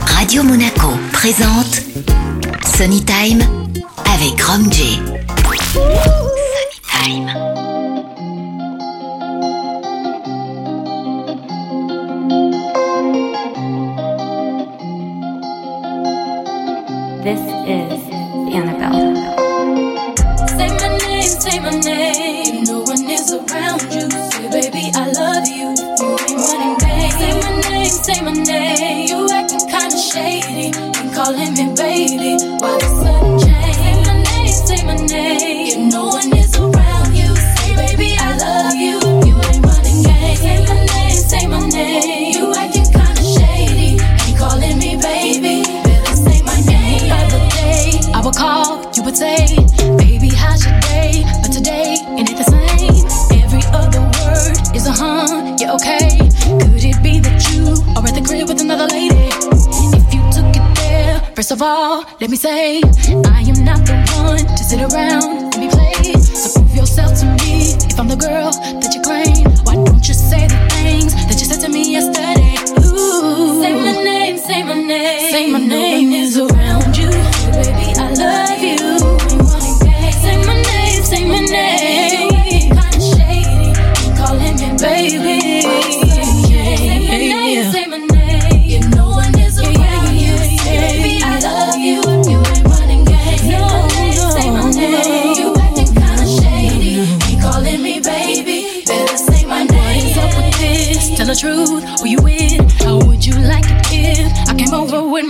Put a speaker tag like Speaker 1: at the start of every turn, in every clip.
Speaker 1: Radio Monaco présente Sunny Time avec Rom J.
Speaker 2: calling me baby. Of all, let me say, I am not the one to sit around and be played. So prove yourself to me. If I'm the girl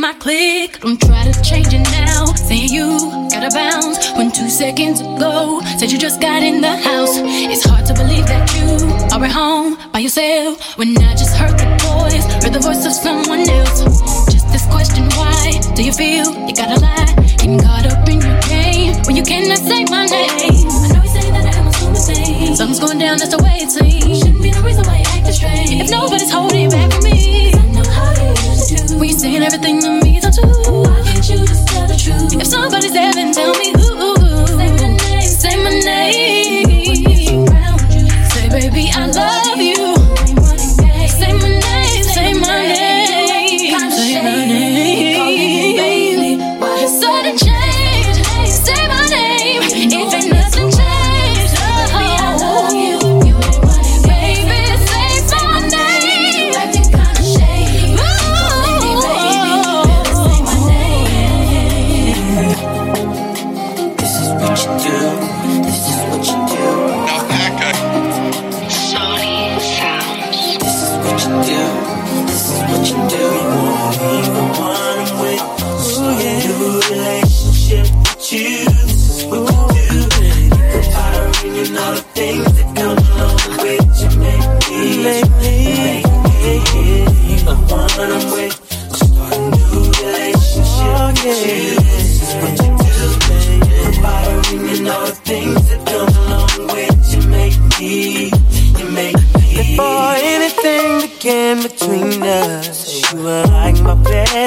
Speaker 2: my clique? Don't try to change it now. Saying you gotta bounce when two seconds ago said you just got in the house. It's hard to believe that you are at home by yourself when I just heard the voice, heard the voice of someone else. Just this question, why do you feel you gotta lie? Getting caught up in your game when you cannot say my name. I know you say that I'm assuming things. Something's going down, that's the way it seems. Shouldn't be no reason why you acting strange. If nobody's holding back from me, everything to me, don't you? Why can't you just tell the truth? If somebody's then tell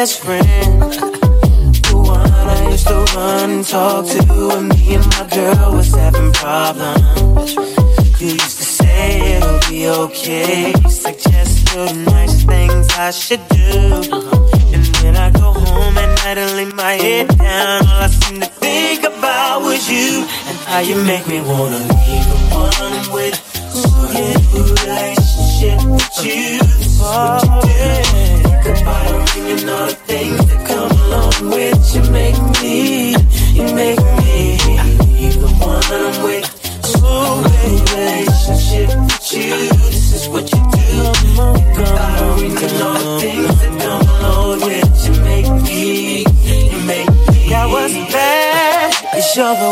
Speaker 3: best friend. The one I used to run and talk to when me and my girl was having problems. You used to say it'll be okay, suggest little nice things I should do. And when I go home at night and lay my head down, all I seem to think about was you and how you make me wanna leave the one with.
Speaker 4: A new relationship with you. What you do.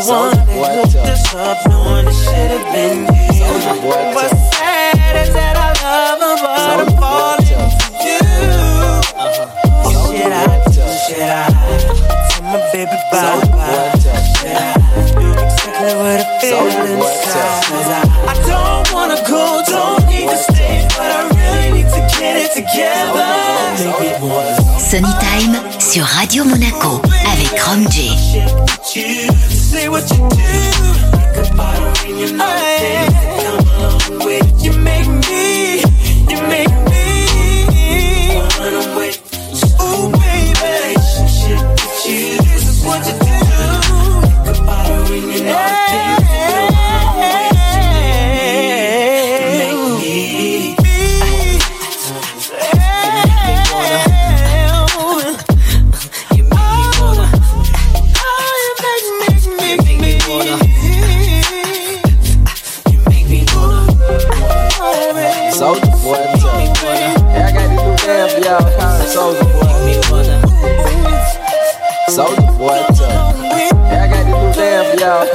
Speaker 4: One that
Speaker 3: hooked us up, knowing it should have been you. What's sad is that I love her, but I'm falling for you. Should I, should I tell my baby bye bye? Should I do. Exactly what I feel inside? 'Cause I, I don't wanna go, don't need to stay, but I really need to get it together. Make me wanna
Speaker 1: Sunny Time sur Radio Monaco avec Rom.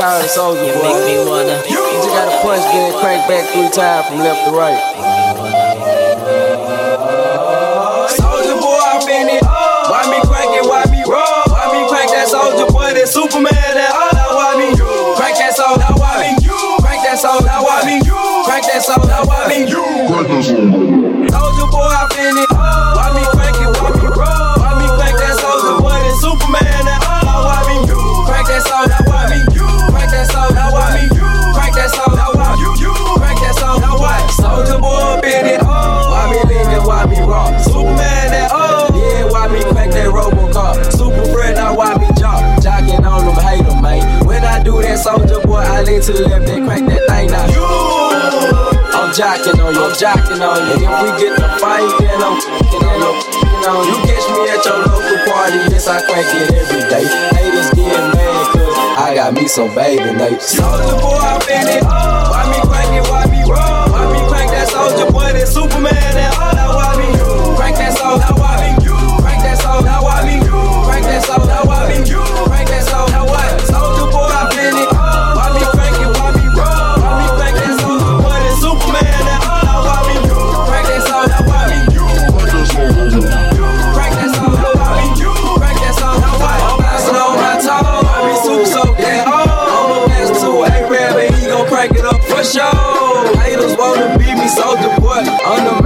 Speaker 4: tired, it's over, You make me
Speaker 5: wanna.
Speaker 4: You just got a punch, get it cranked back three times from left to right. to the left, then crank that thing out. You. I'm jacking on you, I'm jocking on you. And if we get the fight, then I'm fucking on you. On. You catch me at your local party, yes, I crank it every day. Haters get mad, cause I got me some baby night. Soldier boy, I been it. Why me crank it, why me roll? Why me crank that soldier boy, that Superman, that all that, why me
Speaker 6: On the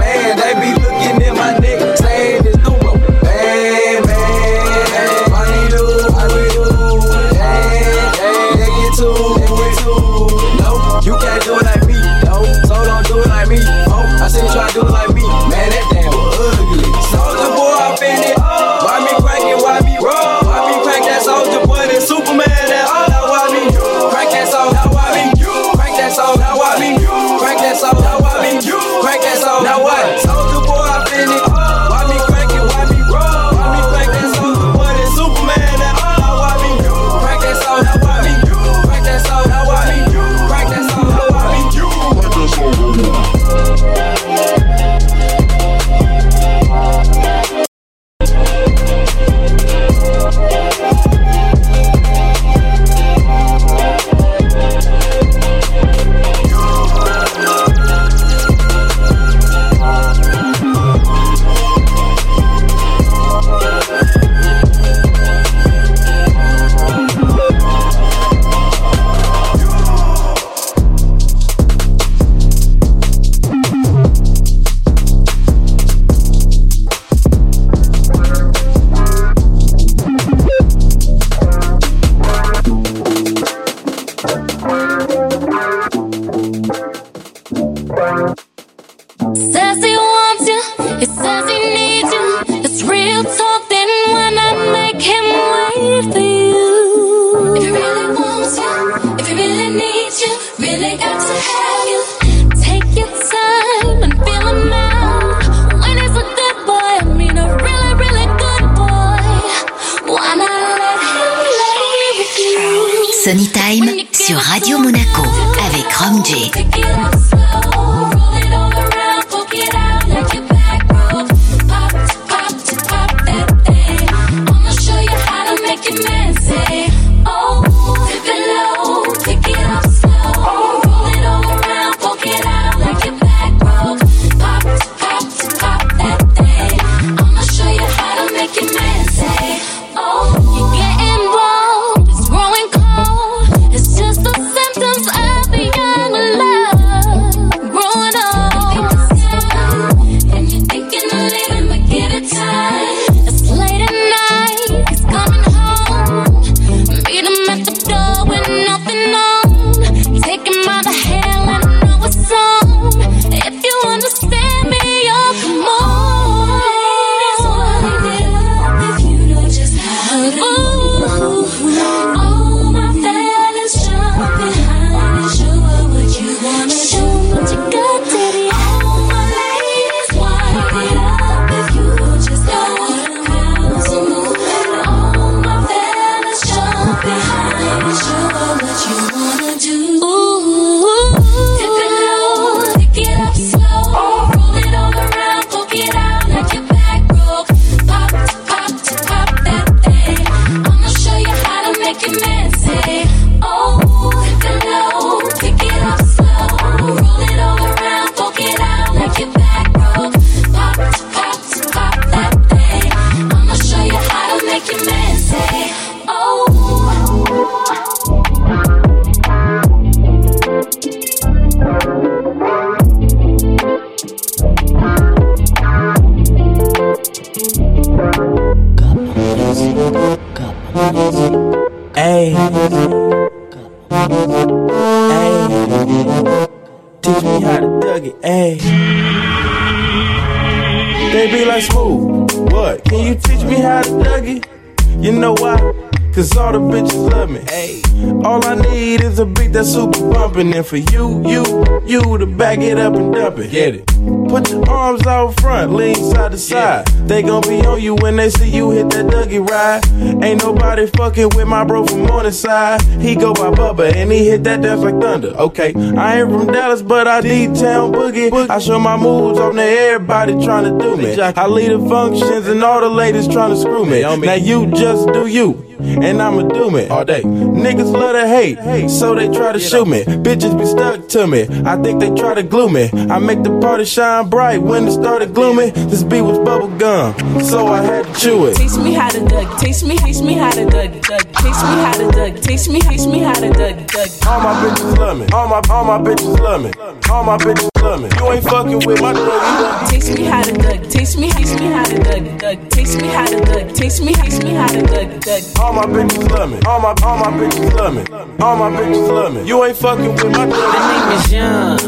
Speaker 7: why? Cause all the bitches love me. Hey. All I need is a beat that's super bumpin'. And for you, you, you to back it up and dump it. Get it. Put your arms out front, lean side to side. They gon' be on you when they see you hit that Dougie ride. Ain't nobody fucking with my bro from Morningside. He go by Bubba and he hit that dance like thunder. Okay, I ain't from Dallas, but I need town boogie. I show my moves on to everybody trying to do me. I lead the functions and all the ladies trying to screw me. Now you just do you. And I'ma do me all day. Niggas love to hate, so they try to shoot me. Bitches be stuck to me. I think they try to glue me. I make the party shine bright when it started gloomy. This beat was bubble gum, so I had to chew it.
Speaker 8: Taste me how to dug. Taste me, taste me how to dug. Dug. Taste me how to dug. Taste me, taste me how to dug. Dug.
Speaker 7: All my bitches love me. All my all my bitches love me. All my bitches love me. You ain't fucking with my drug.
Speaker 8: Taste me how to dug. Taste me, taste me how to dug. Dug. Taste me how to dug. Taste me, taste me how to dug. Dug.
Speaker 7: All my bitches love me. All my all my bitches love me. All my bitches love me. You ain't fucking with my
Speaker 5: My name is Young.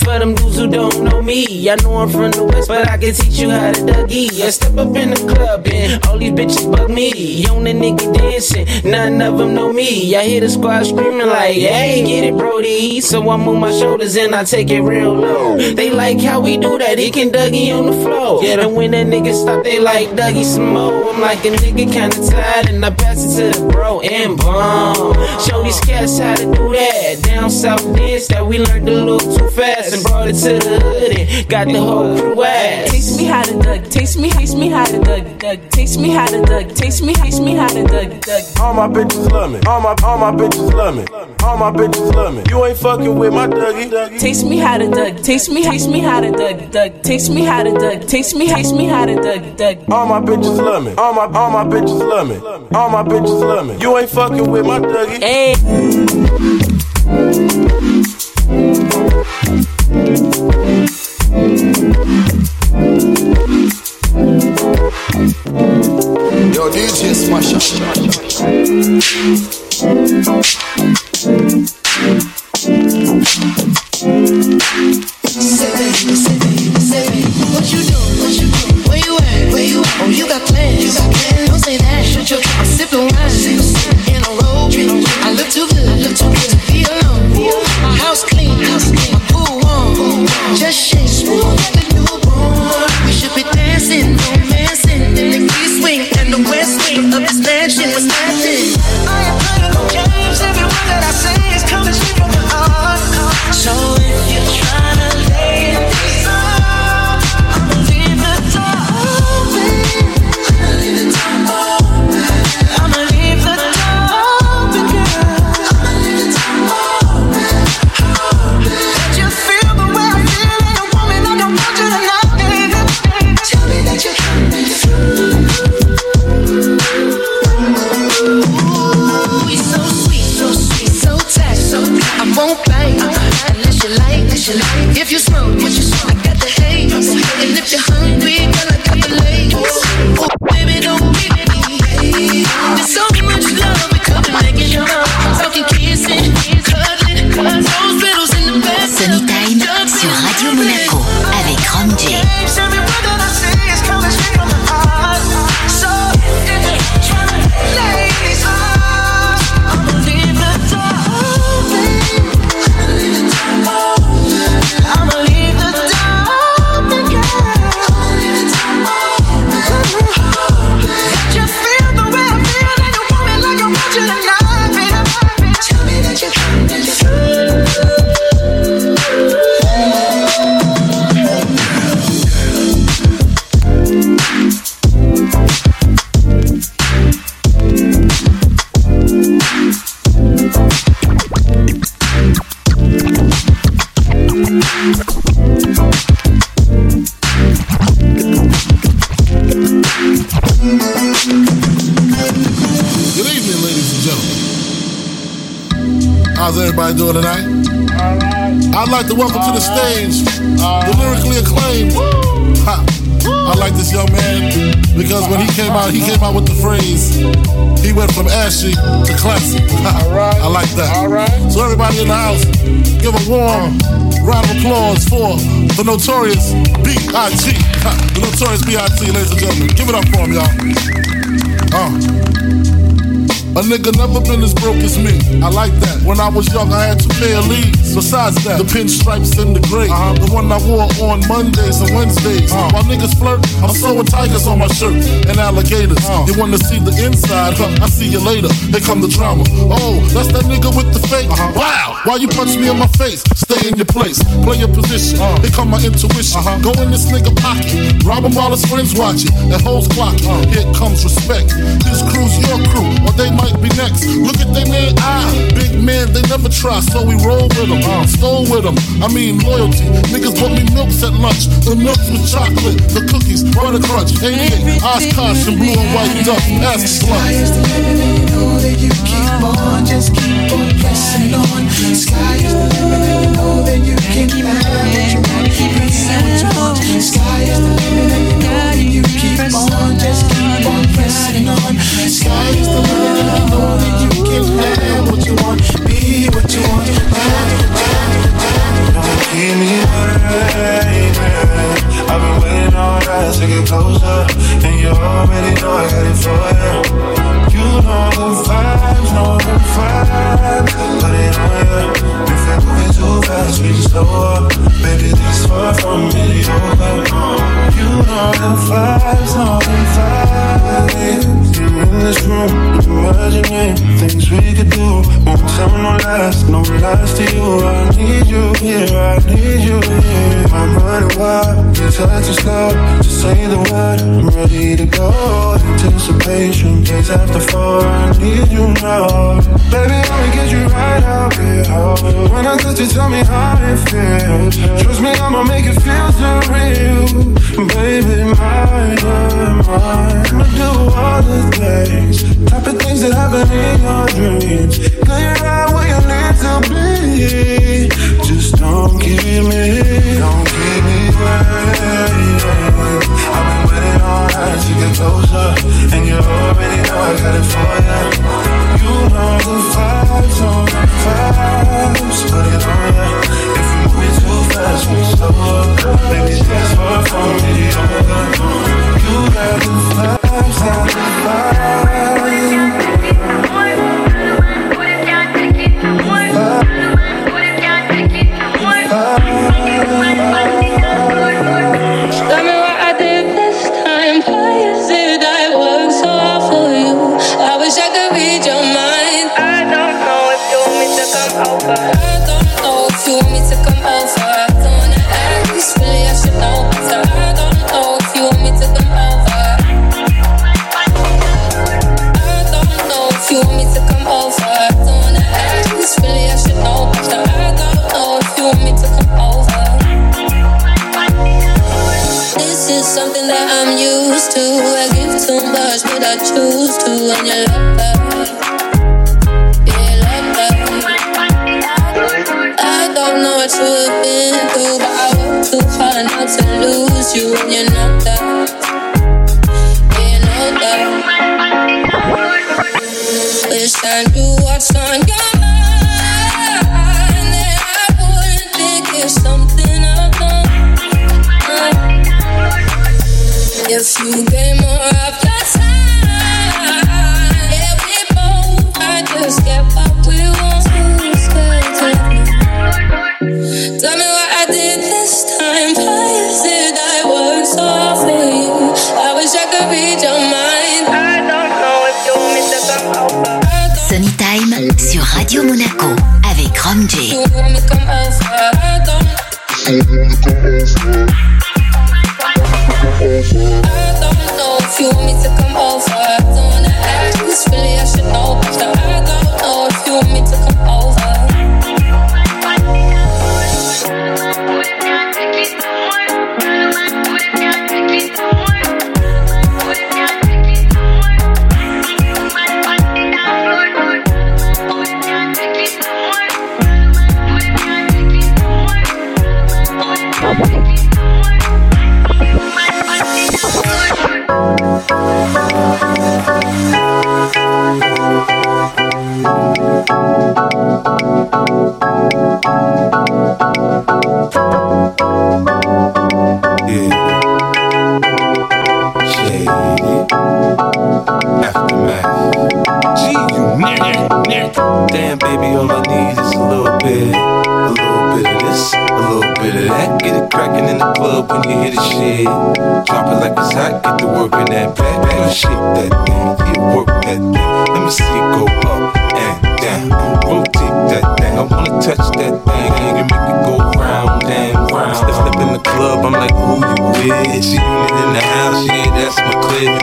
Speaker 5: For them dudes who don't know me, I know I'm from the west, but I can teach you how to dougie. I step up in the club and all these bitches bug me. On the nigga dancing, none of them know me. I hear the squad screaming like, hey, get it, Brody. So I move my shoulders and I take it real low. They like how we do that, he can Dougie on the floor. And when that nigga stop, they like Dougie some more. I'm like a nigga kinda tired and I pass it to the bro and boom. Show these cats how to do that. Down south dance that we learned a little too fast and brought it to the hood and got the whole crew ass.
Speaker 8: Taste me how to dug. Taste me, taste me how to dug. Dug. Taste me how to dug. Taste me, taste me how to dug. Dug.
Speaker 7: All my bitches love me. All my all my bitches love me. All my bitches love me. You ain't fucking with my Dougie.
Speaker 8: Taste me how to dug. Taste me, taste me how to dug. Dug. Taste me how to dug. Taste me, taste me how to dug. Dug.
Speaker 7: All my bitches love me. All my all my bitches love me. All my bitches love me. You ain't fucking with my Dougie.
Speaker 8: Hey.
Speaker 9: What warm
Speaker 10: round of applause for the notorious B.I.G. The notorious B.I.G. ladies and gentlemen. Give it up for him, y'all. Uh. A nigga never been as broke as me. I like that. When I was young, I had two pair of leads. Besides that, the pinstripes and the gray. Uh-huh. The one I wore on Mondays and Wednesdays. Uh-huh. While niggas flirt, I'm sewing tigers on my shirt and alligators. Uh-huh. You wanna see the inside? Huh? I see you later. Here come the drama. Oh, that's that nigga with the fake. Uh-huh. Wow. Why you punch me in my face? Stay in your place. Play your position. Uh-huh. Here come my intuition. Uh-huh. Go in this nigga pocket. Rob him while his friends watching. And hoes clocking. Here comes respect. This crew's your crew. Or they might be next. Look at they man eye. Big man, they never try, so we roll with them. Uh, stole with them. I mean, loyalty. Niggas bought me milks at lunch. The milks with chocolate, the cookies, butter crunch, 88, Oshkosh, and blue and white duck. Pass the blunt.
Speaker 11: know that you keep on, just keep on pressing on. Sky is the limit, and you know that you can have what you want, be what you want. Sky is the limit, and you know that you keep on, just keep on pressing on. Sky is the limit, and you know that you can have what you want, be what you want.
Speaker 12: Keep me waiting. I've been waiting all night to get closer, and you already know I got it for you. Know the vibes. Put it on you. If we're moving too fast, we slow up. Baby, this far from mediocre. You know the vibes, know. In this room, imagining things we could do. Won't tell no lies, no lies to you. I need you here, I need you here. I'm running wild, your touch is slow. Just say the word, I'm ready to go. Anticipation, days after four, I need you now. Baby, let me get you right out here. When I touch you, tell me how it feels. Trust me, I'ma make it feel so real. Baby, my, my, my. I'ma do all the things, type of things that happen in your dreams. Lay it out where you need to be. Just don't keep me, don't keep me waiting. I've been waiting all night to get closer, and you already know I got it for you. You know the vibes, on the vibes, put it on ya. If we move it too fast, we slow up. Baby, that's far from mediocre. You got the vibes, got the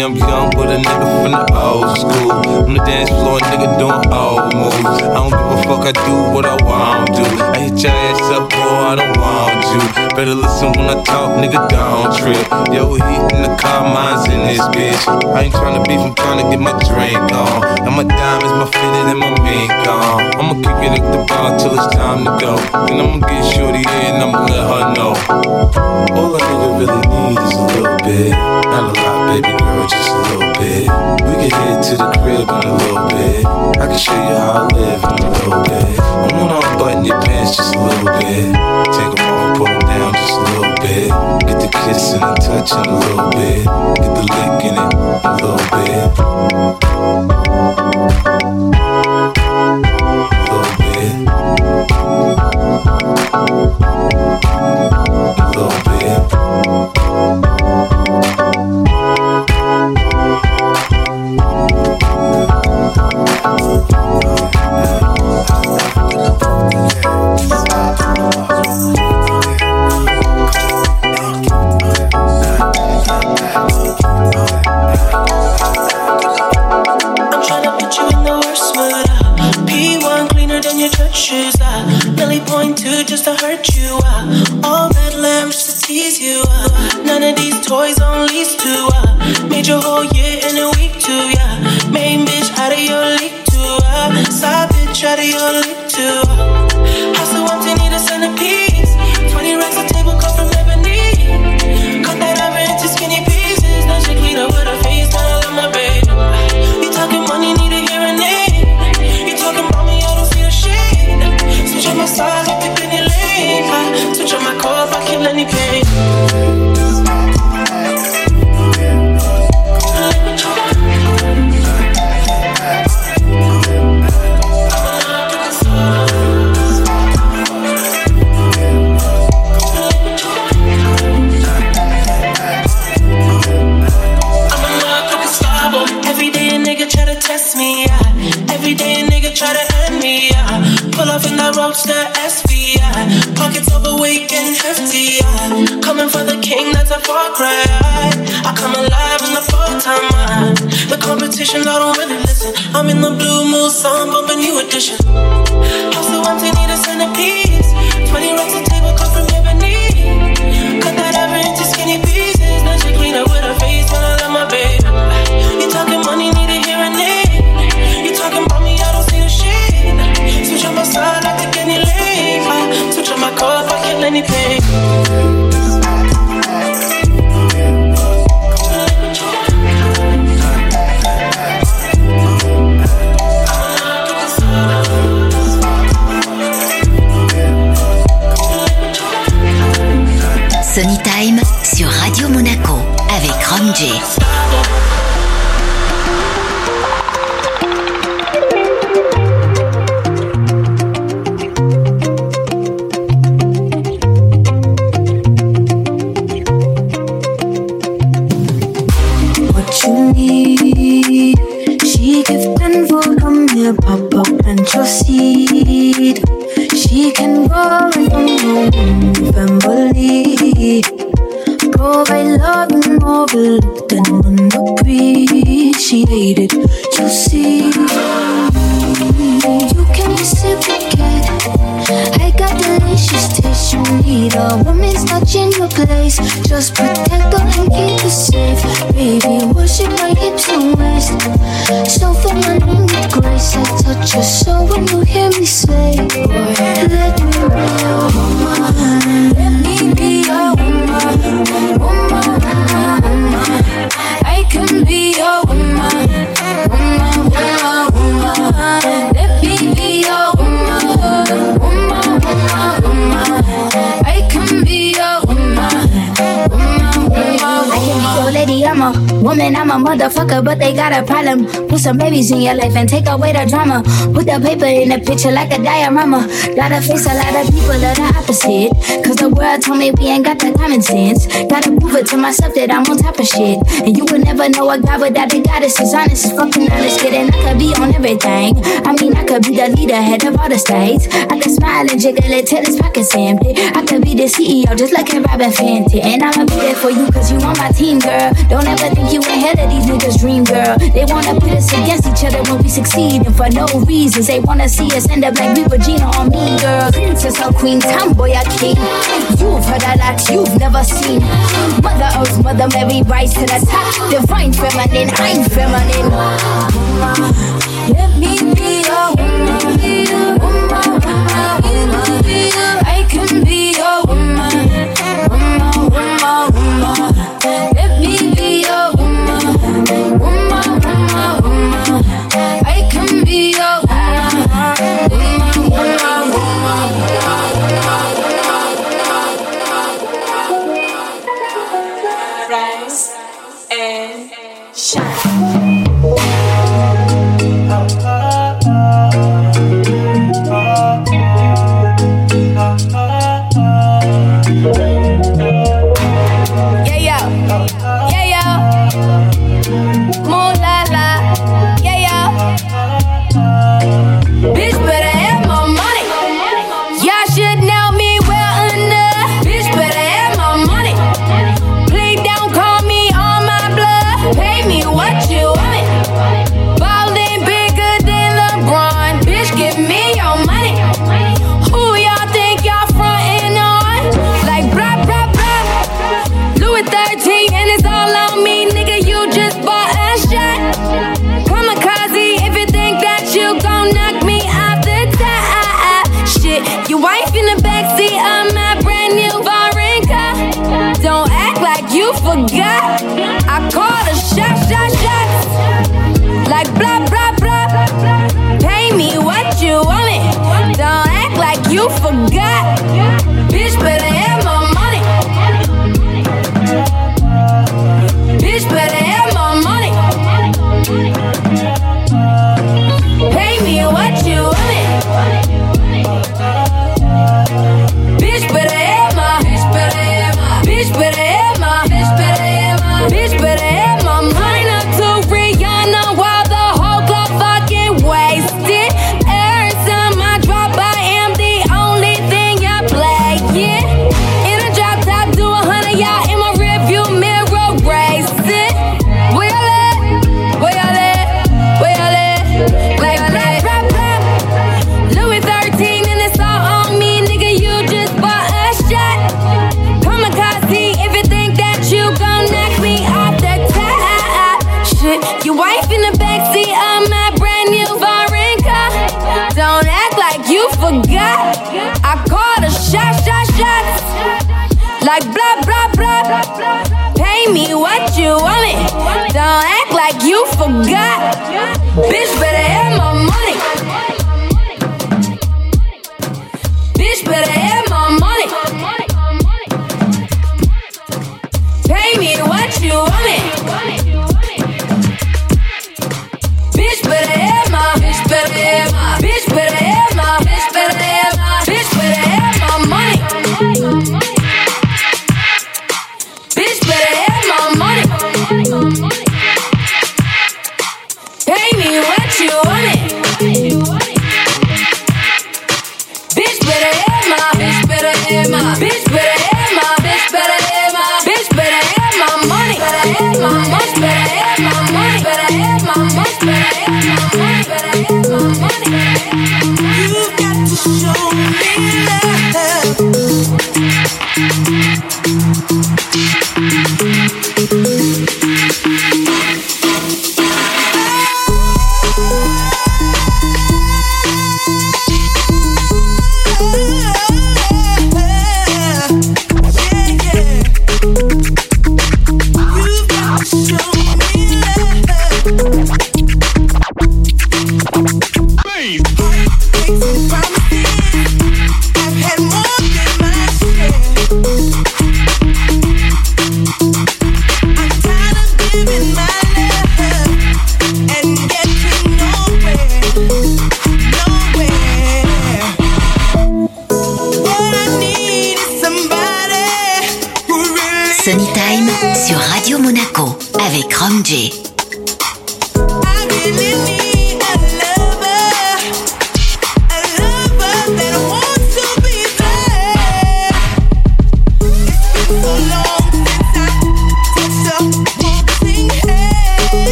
Speaker 6: I'm
Speaker 13: young, but a nigga from the old school. On the dance floor, nigga doing old moves. I don't fuck I do what I want to. I hit your ass up, boy, I don't want you. Better listen when I talk, nigga, don't trip. Yo, heat in the car, mine's in this bitch. I ain't tryna beef, I'm tryna get my drink on. And my diamonds, my fitted, and my mink on. I'ma kick it at the bar till it's time to go. And I'ma get shorty in, and I'ma let her know. All I nigga really need is a little bit. Not a lot, baby girl, just a little bit. We can head to the crib in a little bit. I can show you how I live in a little bit bit. I wanna unbutton your pants just a little bit. Take them all, put them down just a little bit. Get the kiss and the touch in a little bit.
Speaker 9: Get the
Speaker 14: lick in
Speaker 15: it a
Speaker 14: little bit. some babies in your life and take away the drama. Put the paper in the picture like a diorama. Gotta face a lot of people of the opposite. Cause the world told me we ain't got the common sense. Gotta prove it to myself that I'm on top of shit. And you would never know a god without the goddess. Is honest, is fucking honest, kid. And I could be on everything. I mean, I could be the leader, head of all the states. I could smile and jiggle it till his pockets empty. I could be the CEO, just like a Robyn Fenty. And I'ma be there for you, cause you on my team, girl. Don't ever think you ain't ahead of these niggas' dream, girl. They wanna be the us against each other when we succeed. And for no reasons, they wanna see us end up like we were Gina or Mean Girl. Princess or queen, tomboy or king. You've heard a lot, you've never seen. Mother Earth, Mother Mary, rise to the top. Divine feminine, I'm feminine. Let me You forgot, bitch.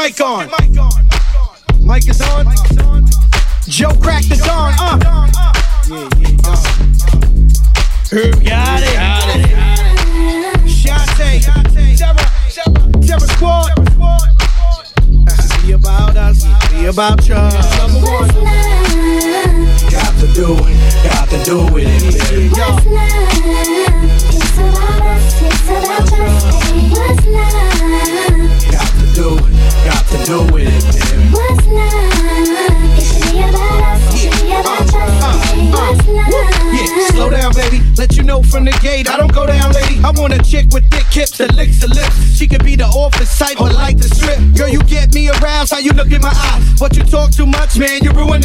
Speaker 16: Mic on. Mic is on. Joe Crack the Don. Uh. Who got it? Got it. Shantae. Terror. Terror Squad. Be about us. Be about y'all. Look in my eyes. But you talk too much, man, you're ruining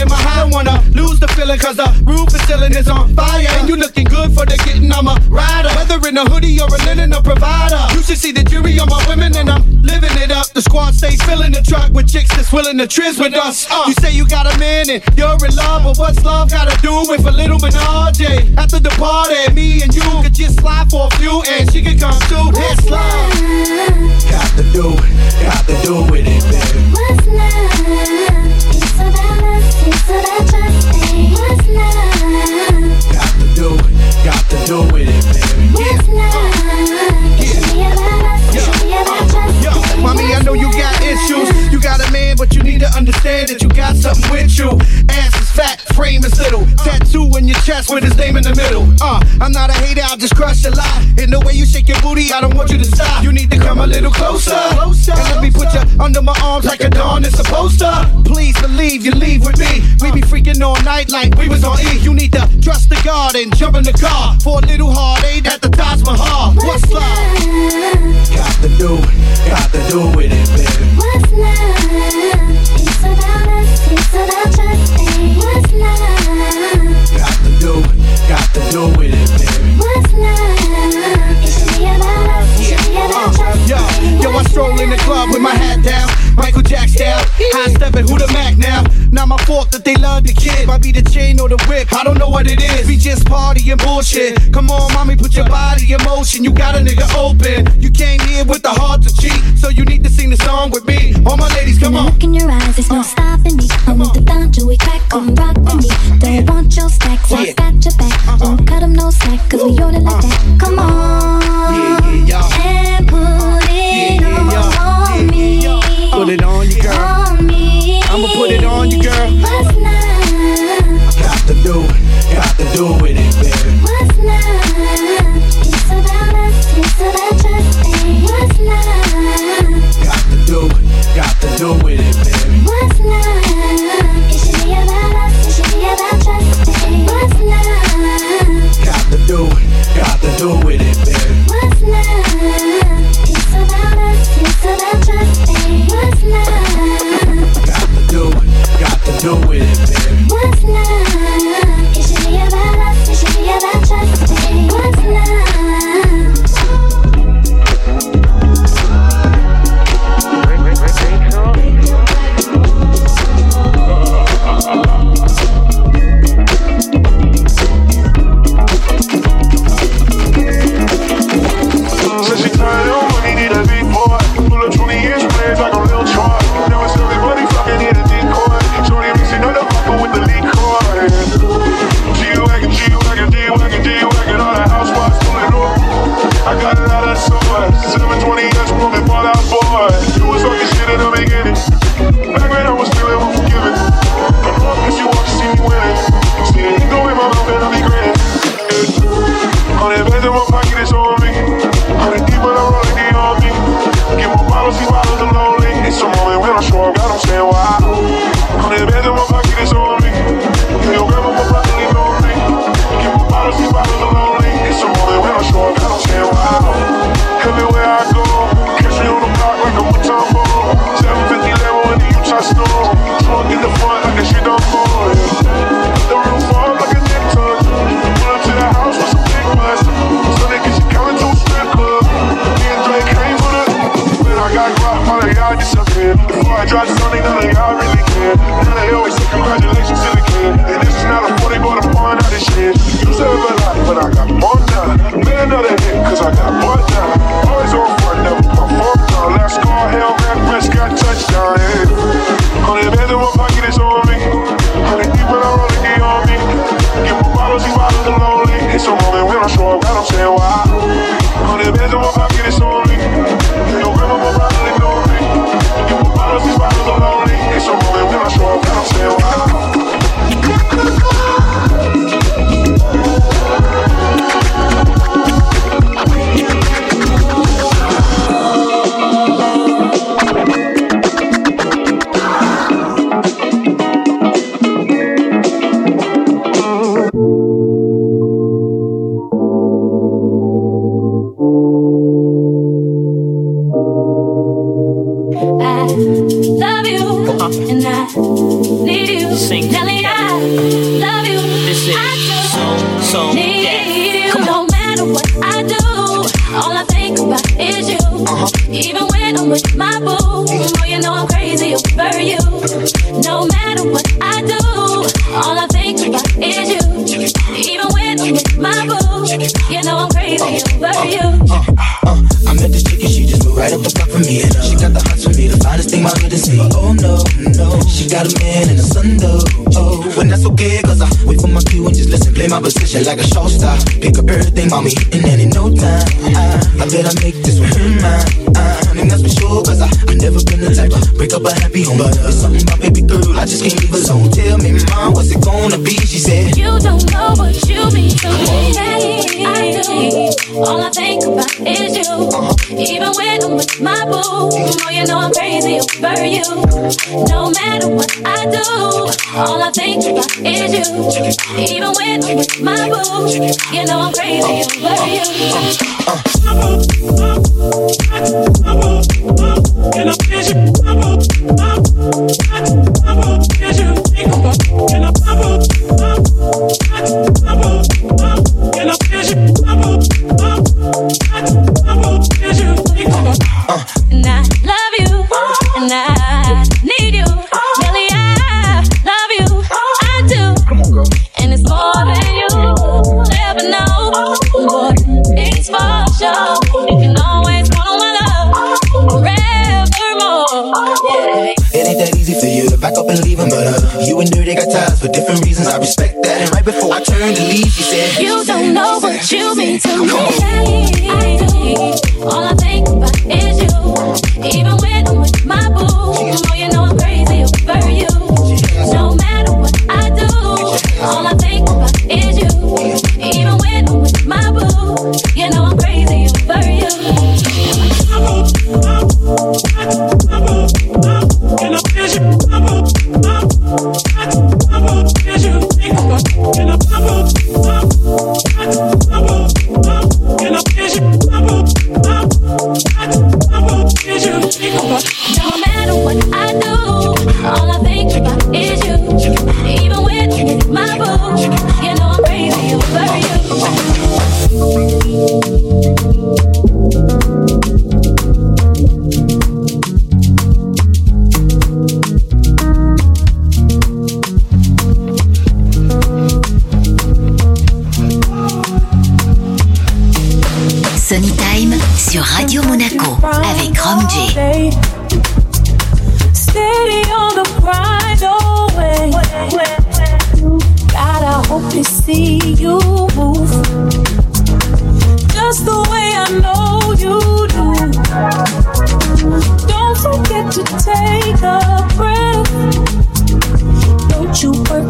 Speaker 16: feeling, cause the roof is ceiling is on fire. And you looking good for the getting, I'm a rider. Whether in a hoodie or a linen, a provider. You should see the jury on my women, and I'm living it up. The squad stays filling the truck with chicks that's willing to trizz with us. Uh, you say you got a man and you're in love, but what's love gotta do with a little menage? After the party, me and you could just slide for a few, and she could come too. It's love.
Speaker 17: Got to do it, got to do with it, baby.
Speaker 14: What's love? It's about us, it's about us. Love?
Speaker 16: Mommy, I know you got issues. You got a man, but you need to understand that you got something with you. Ass is fat, frame is little. Tattoo in your chest with his name in the middle. Uh, I'm not a hater, I'll just crush a lot. In the way you shake your booty, I don't want you to stop. You need to come a little closer. And let me put you under my arms like a dawn is supposed to. Please believe you leave with me. We be freaking all night like we was on E. You need to trust the God and jump in the car for a little heartache at the Taj Mahal. What's love?
Speaker 17: Got to do it, got to do with it, baby.
Speaker 14: What's love?
Speaker 17: Got to do with it,
Speaker 16: I stroll in the club with my hat down. Michael Jack style. High stepping, who the Mac now? Not my fault that they love the kid. Might be the chain or the whip. I don't know what it is. We just party and bullshit. Come on, mommy, put your body in motion. You got a nigga open. You came here with the heart to cheat. So you need to sing the song with me. All my ladies, come on.
Speaker 14: Look in your eyes, there's no uh, stopping me. I want the boundary we crack, come uh, rock with me. Uh, don't want your stacks, I got your back. Don't cut 'em no slack, cause we on it like that. Come on. And put it on me.
Speaker 16: Put it on you, girl.
Speaker 14: On me.
Speaker 16: I'ma put it on you, girl.
Speaker 14: What's love?
Speaker 17: Got to do it, got to do with it, baby.
Speaker 14: What's love? It's about us, it's about us. What's love?
Speaker 17: Got to do it, got to do with it, do it,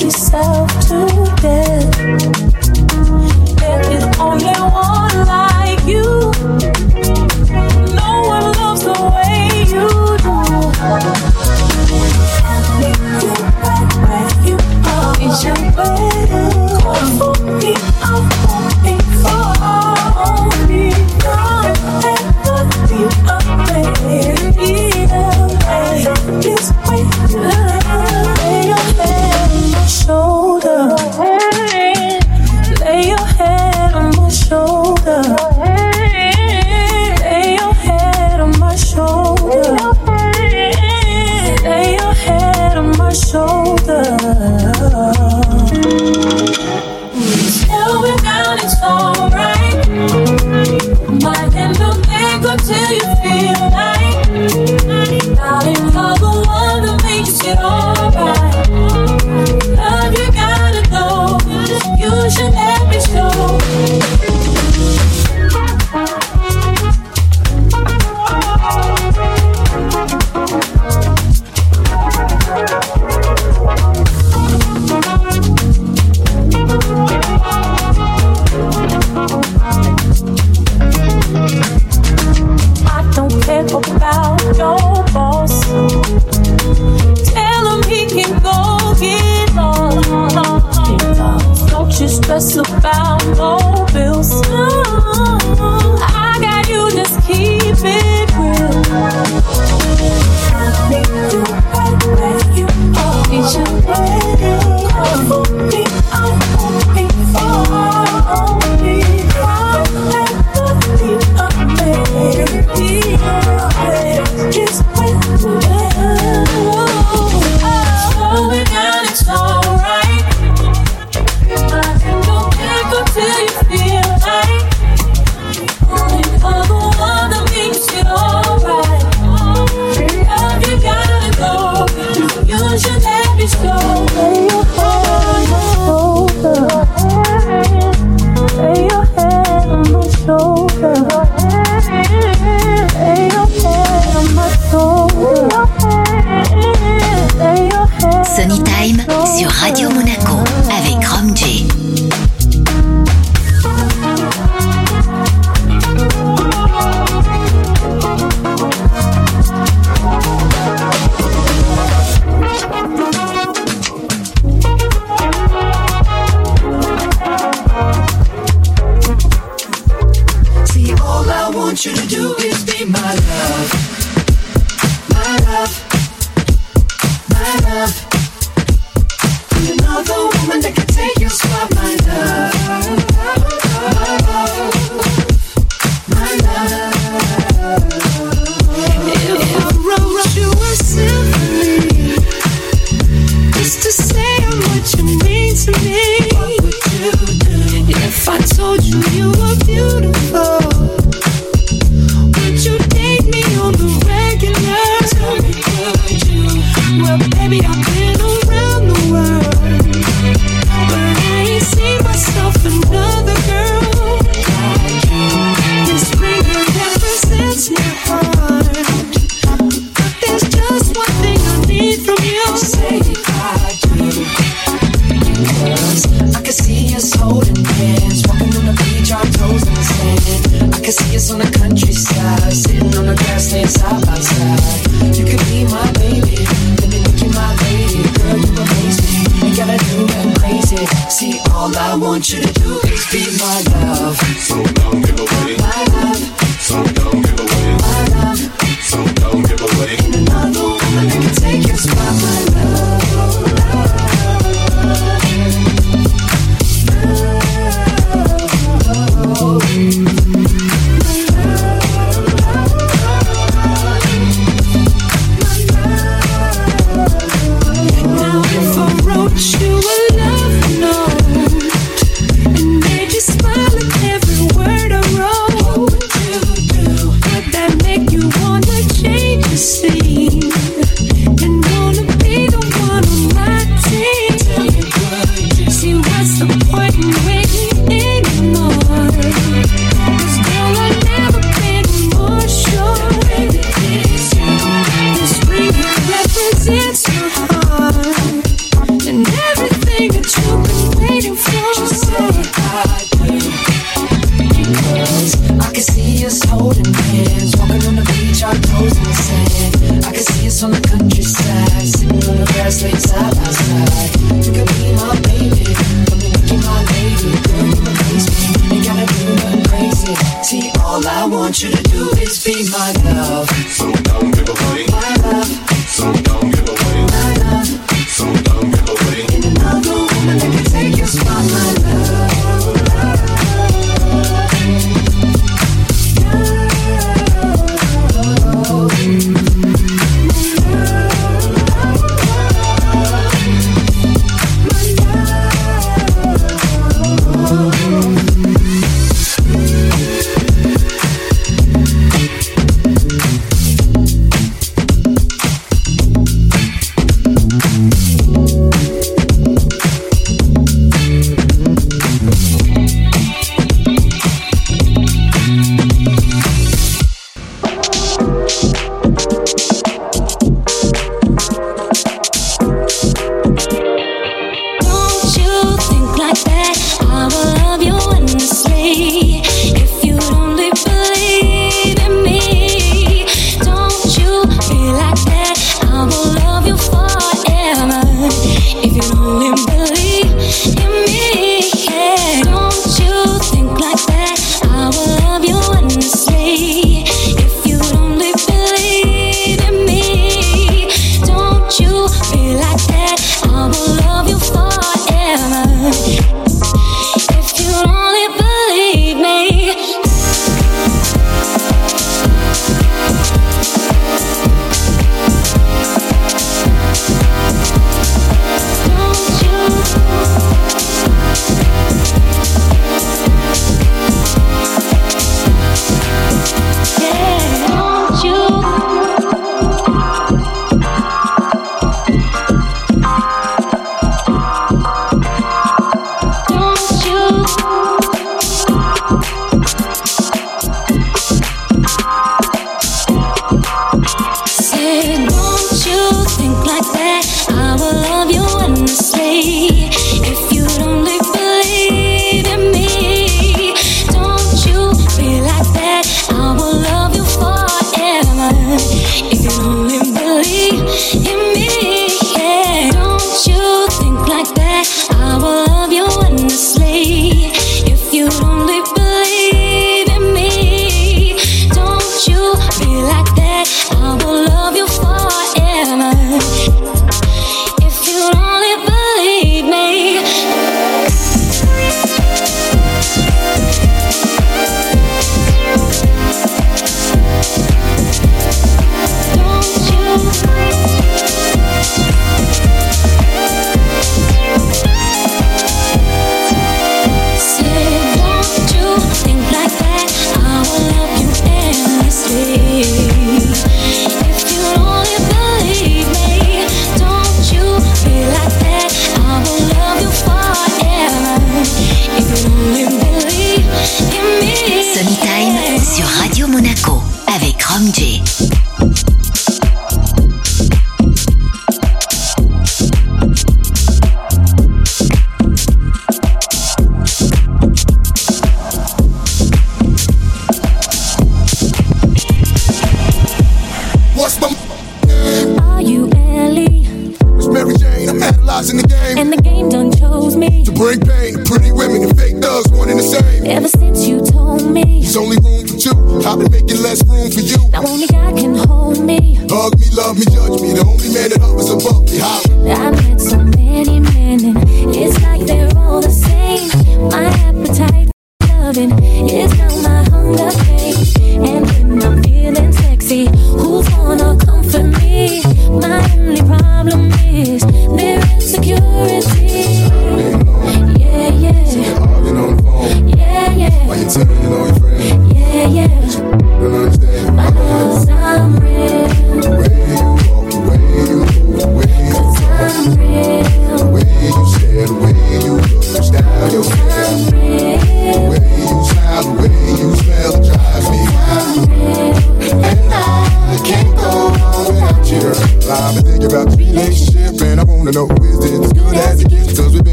Speaker 6: yourself to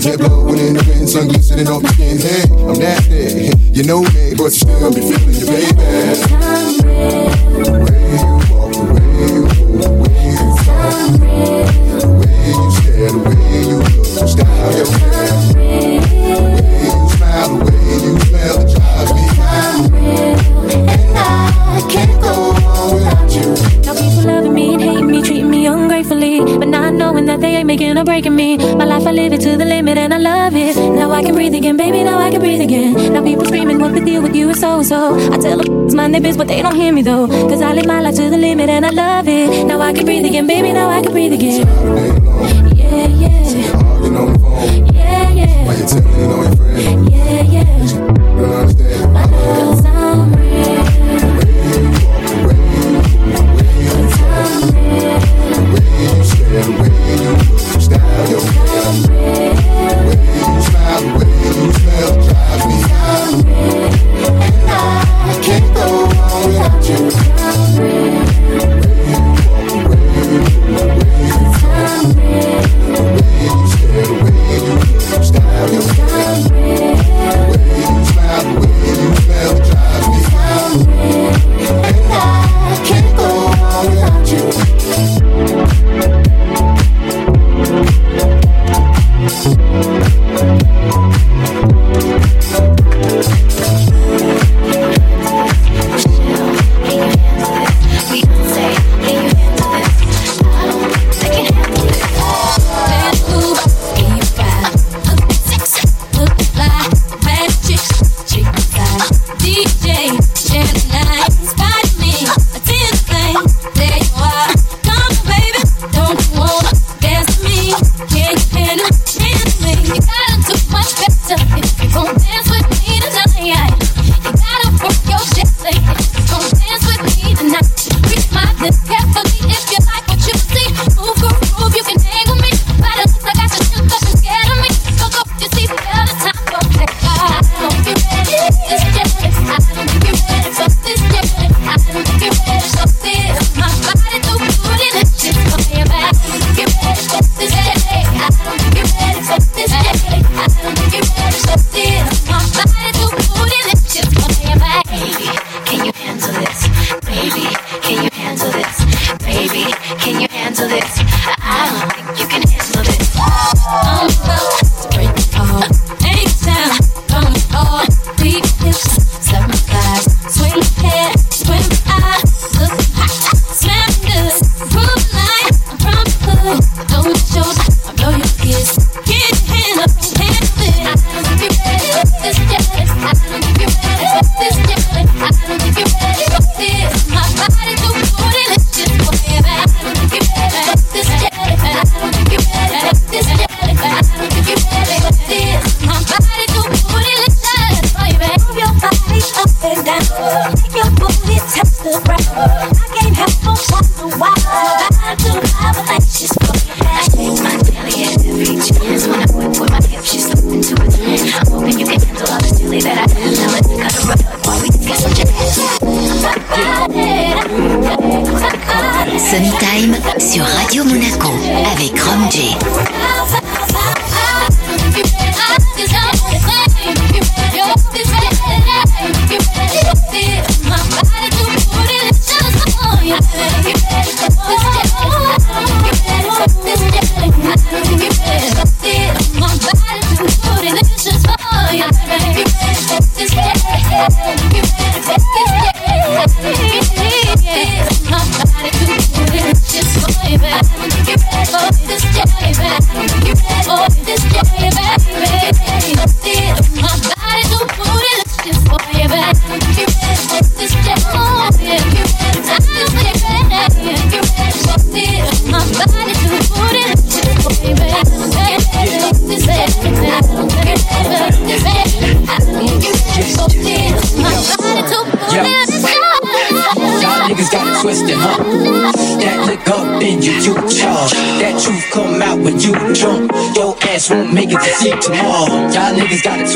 Speaker 6: sins that
Speaker 10: blowing in the wind, sun glistening off your skin. Hey, I'm nasty, you know me, but you still be feeling your baby.
Speaker 6: so so. I tell them my neighbors, but they don't hear me though. Cause I live my life to the limit and I love it. Now I can breathe again, baby, now I can breathe again. Yeah, yeah. Yeah, yeah.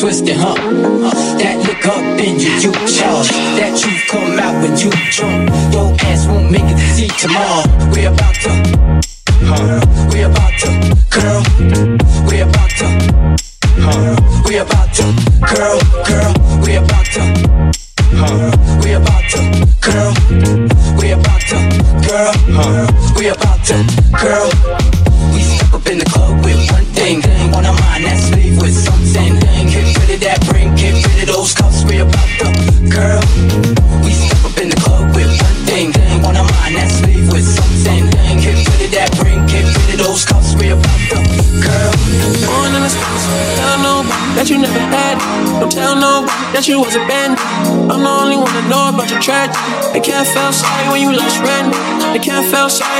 Speaker 18: twisted, huh? Uh, that look up in you, you charge. That truth come out when you drunk. Your ass won't make it to see tomorrow.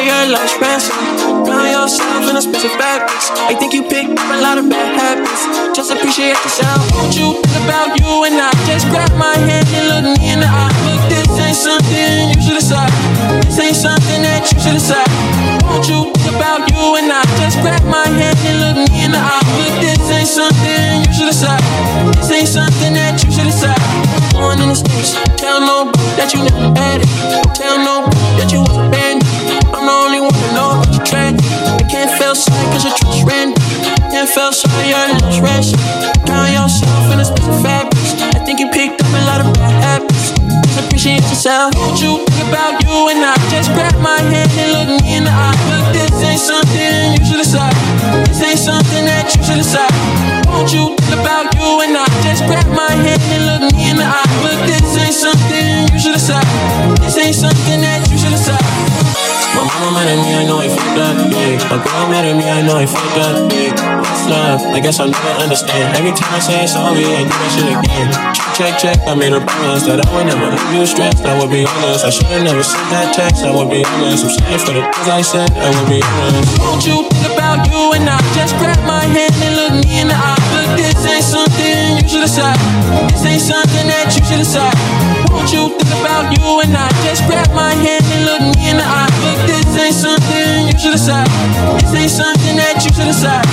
Speaker 7: Feel sorry you lost ransom. Drown yourself in special fabrics. I think you picked up a lot of bad habits. Just appreciate yourself. Won't you think about you and I? Just grab my hand and look me in the eye. Look, this ain't something you should decide. This ain't something that you should decide. Won't you think about you and I? Just grab my hand and look me in the eye. Look, this ain't something you should decide. This ain't something that you should decide. Born in the States, tell nobody that you never had it. Tell nobody that you was a bandit. Can't feel sorry, you're. Count yourself in a special fabrics. I think you picked up a lot of bad habits. Just appreciate yourself. Won't you think about you and I? Just grab my hand and look me in the eye. Look, this ain't something you should decide. This ain't something that you should decide. Won't you think about you and I? Just grab my hand and look me in the eye. Look, this ain't something you should decide. This ain't something that you should decide. Mama mad at me, I know I fucked up, yeah. My girl mad at me, I know I fucked up, yeah. What's love? I guess I'll never understand. Every time I say sorry, I do that shit again. Check, check, check. I made a promise that I would never leave you stressed. I would be honest, I should've never sent that text. I would be honest, I'm sorry for the things I said. I would be honest. Won't you think about you and I? Just grab my hand and look me in the eye. Look, this ain't something should. This ain't something that you should decide. Won't you think about you and I? Just grab my hand and look me in the eye. Look, this ain't something you should decide. This ain't something that you should decide.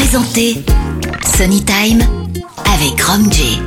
Speaker 1: présenté Sunny Time avec Rom J.